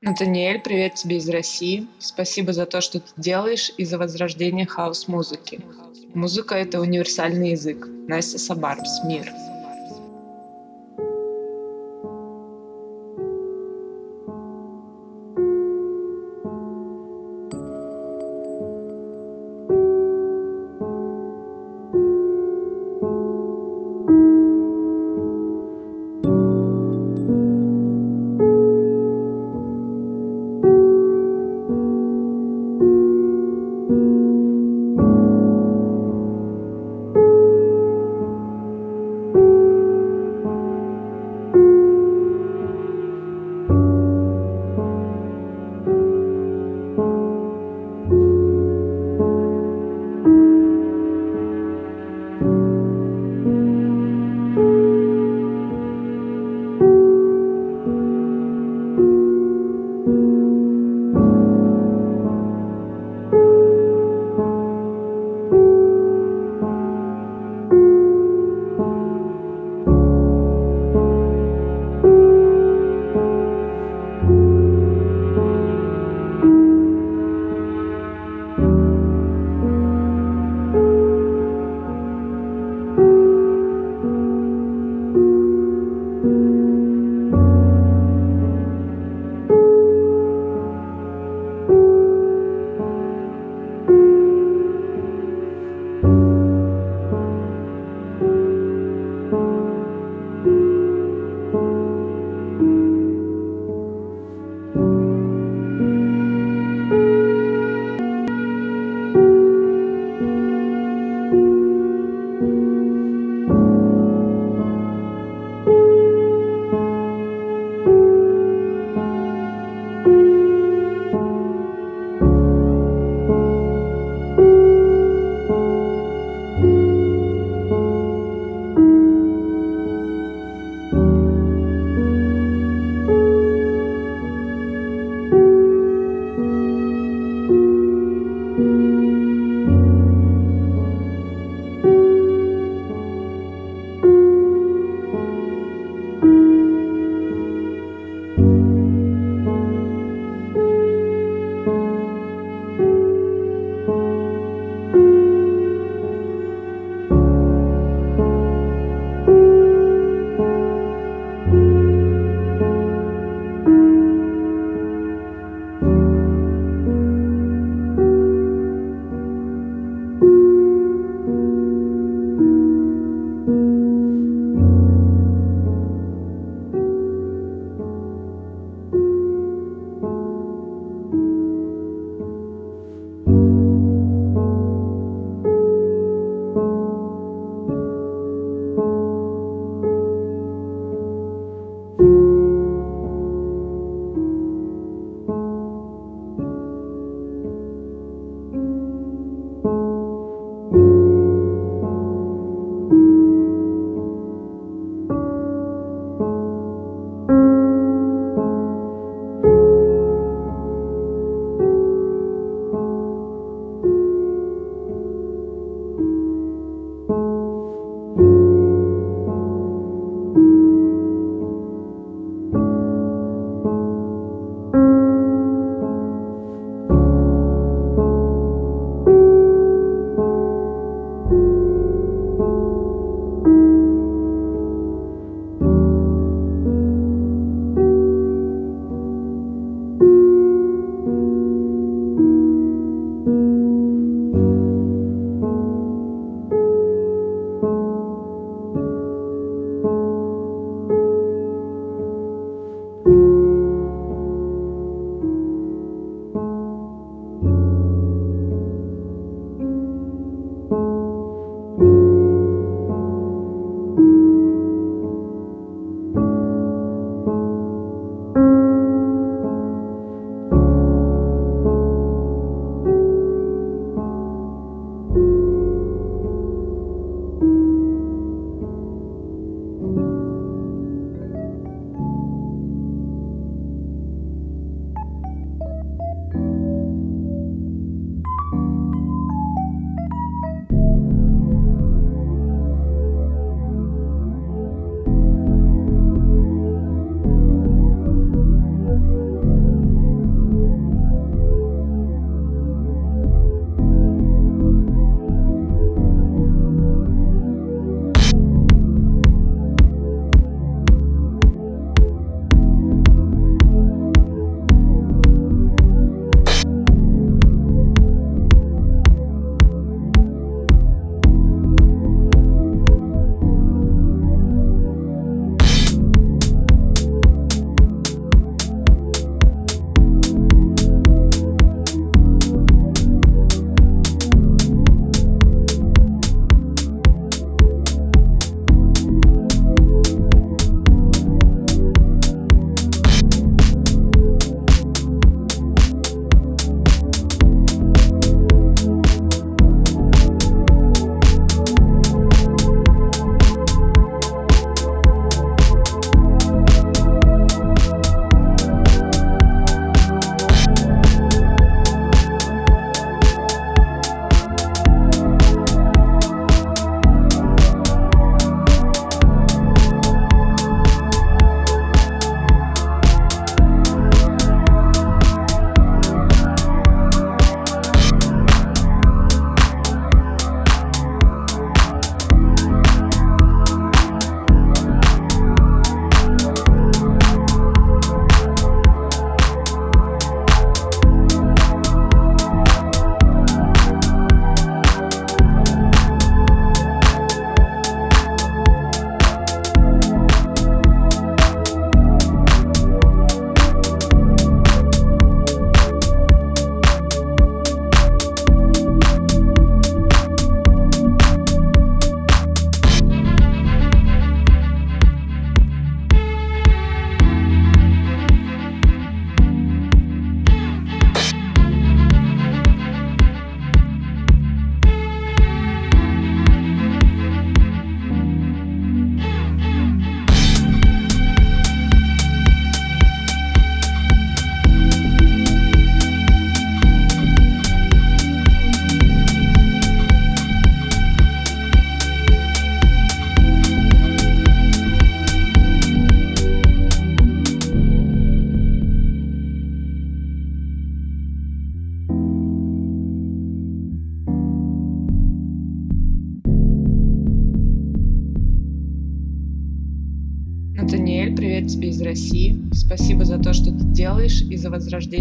Натаниэль, привет тебе из России. Спасибо за то, что ты делаешь и за возрождение хаос-музыки. Музыка— это универсальный язык. Настя Сабарбс, мир.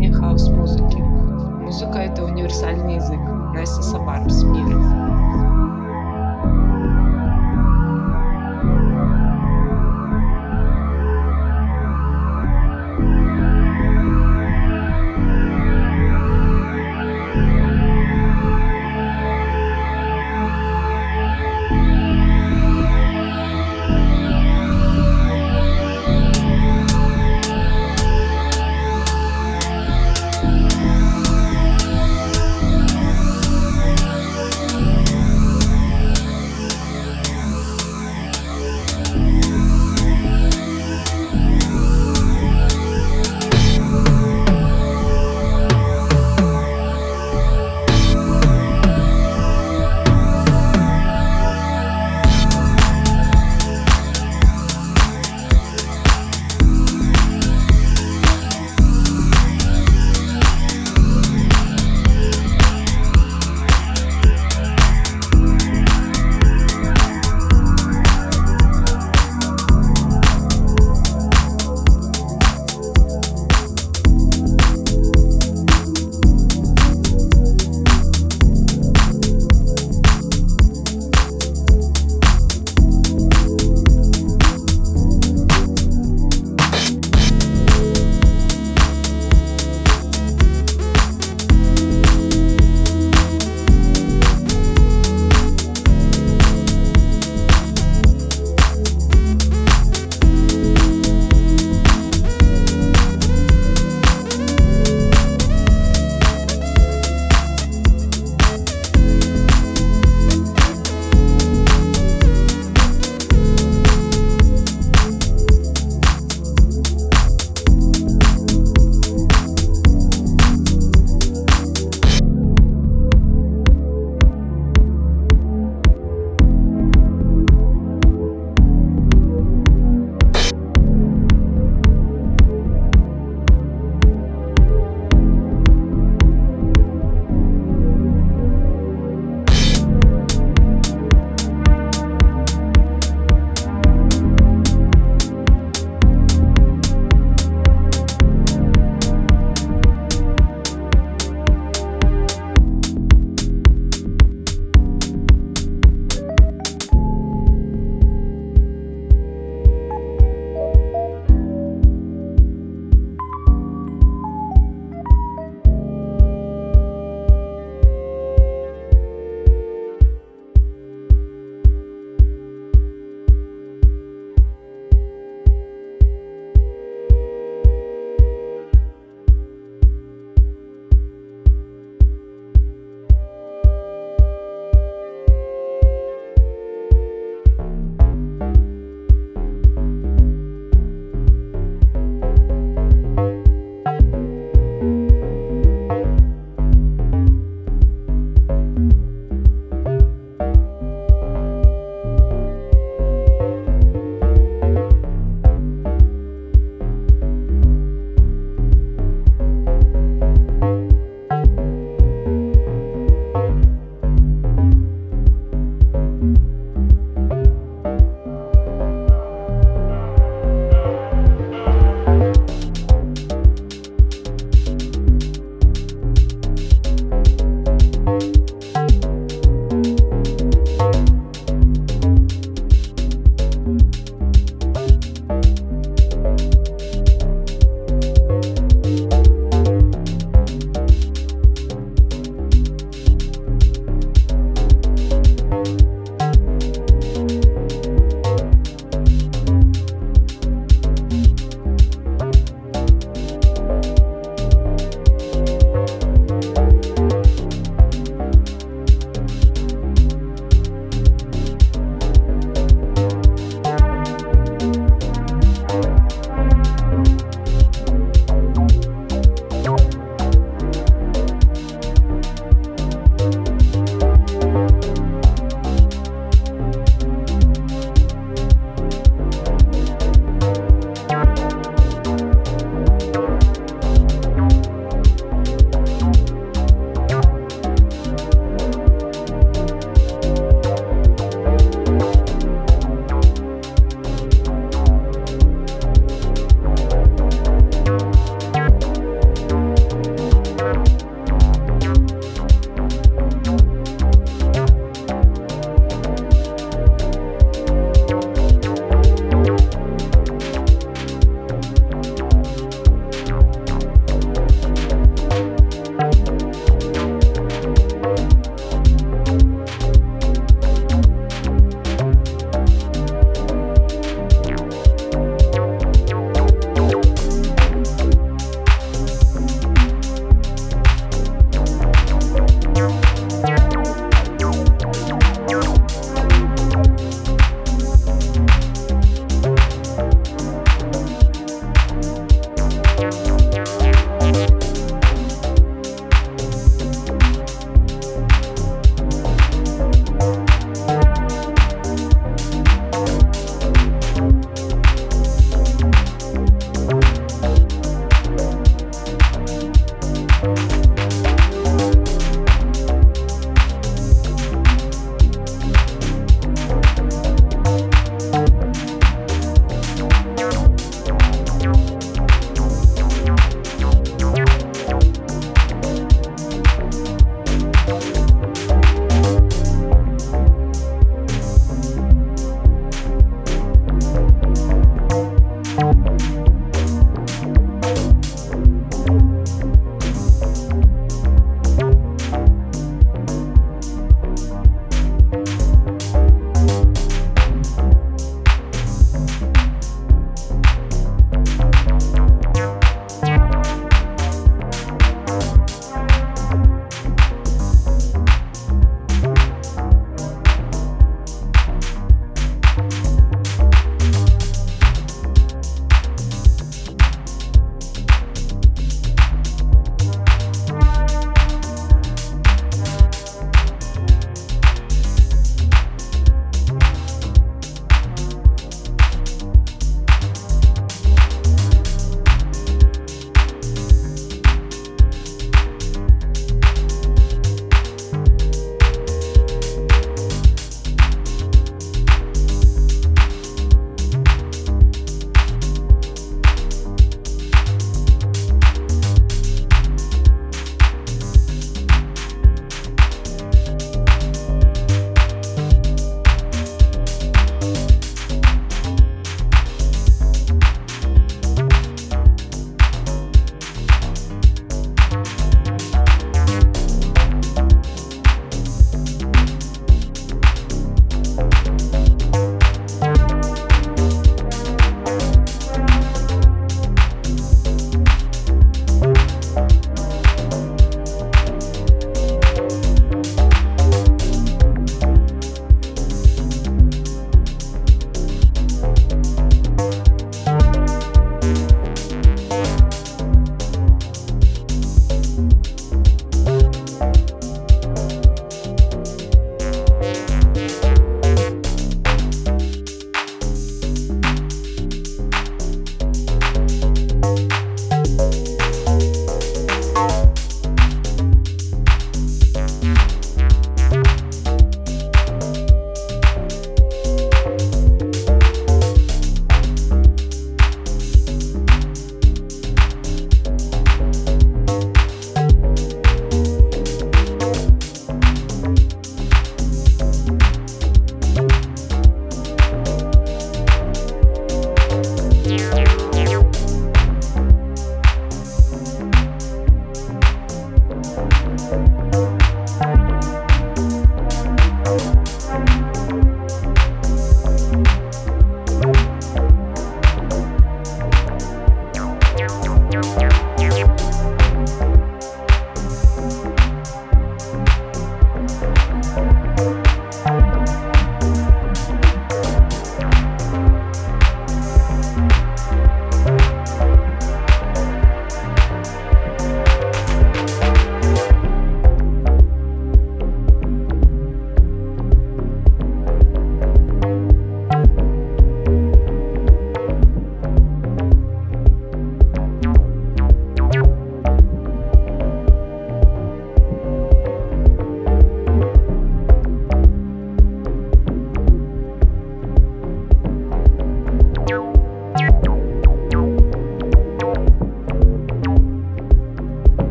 Возрождение хаос-музыки. Музыка — это универсальный язык. Настя Сабарбс, мир.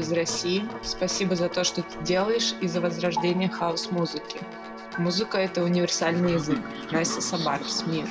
Из России. Спасибо за то, что ты делаешь и за возрождение хаос-музыки. Музыка — это универсальный язык. Настя Сабарс, мир.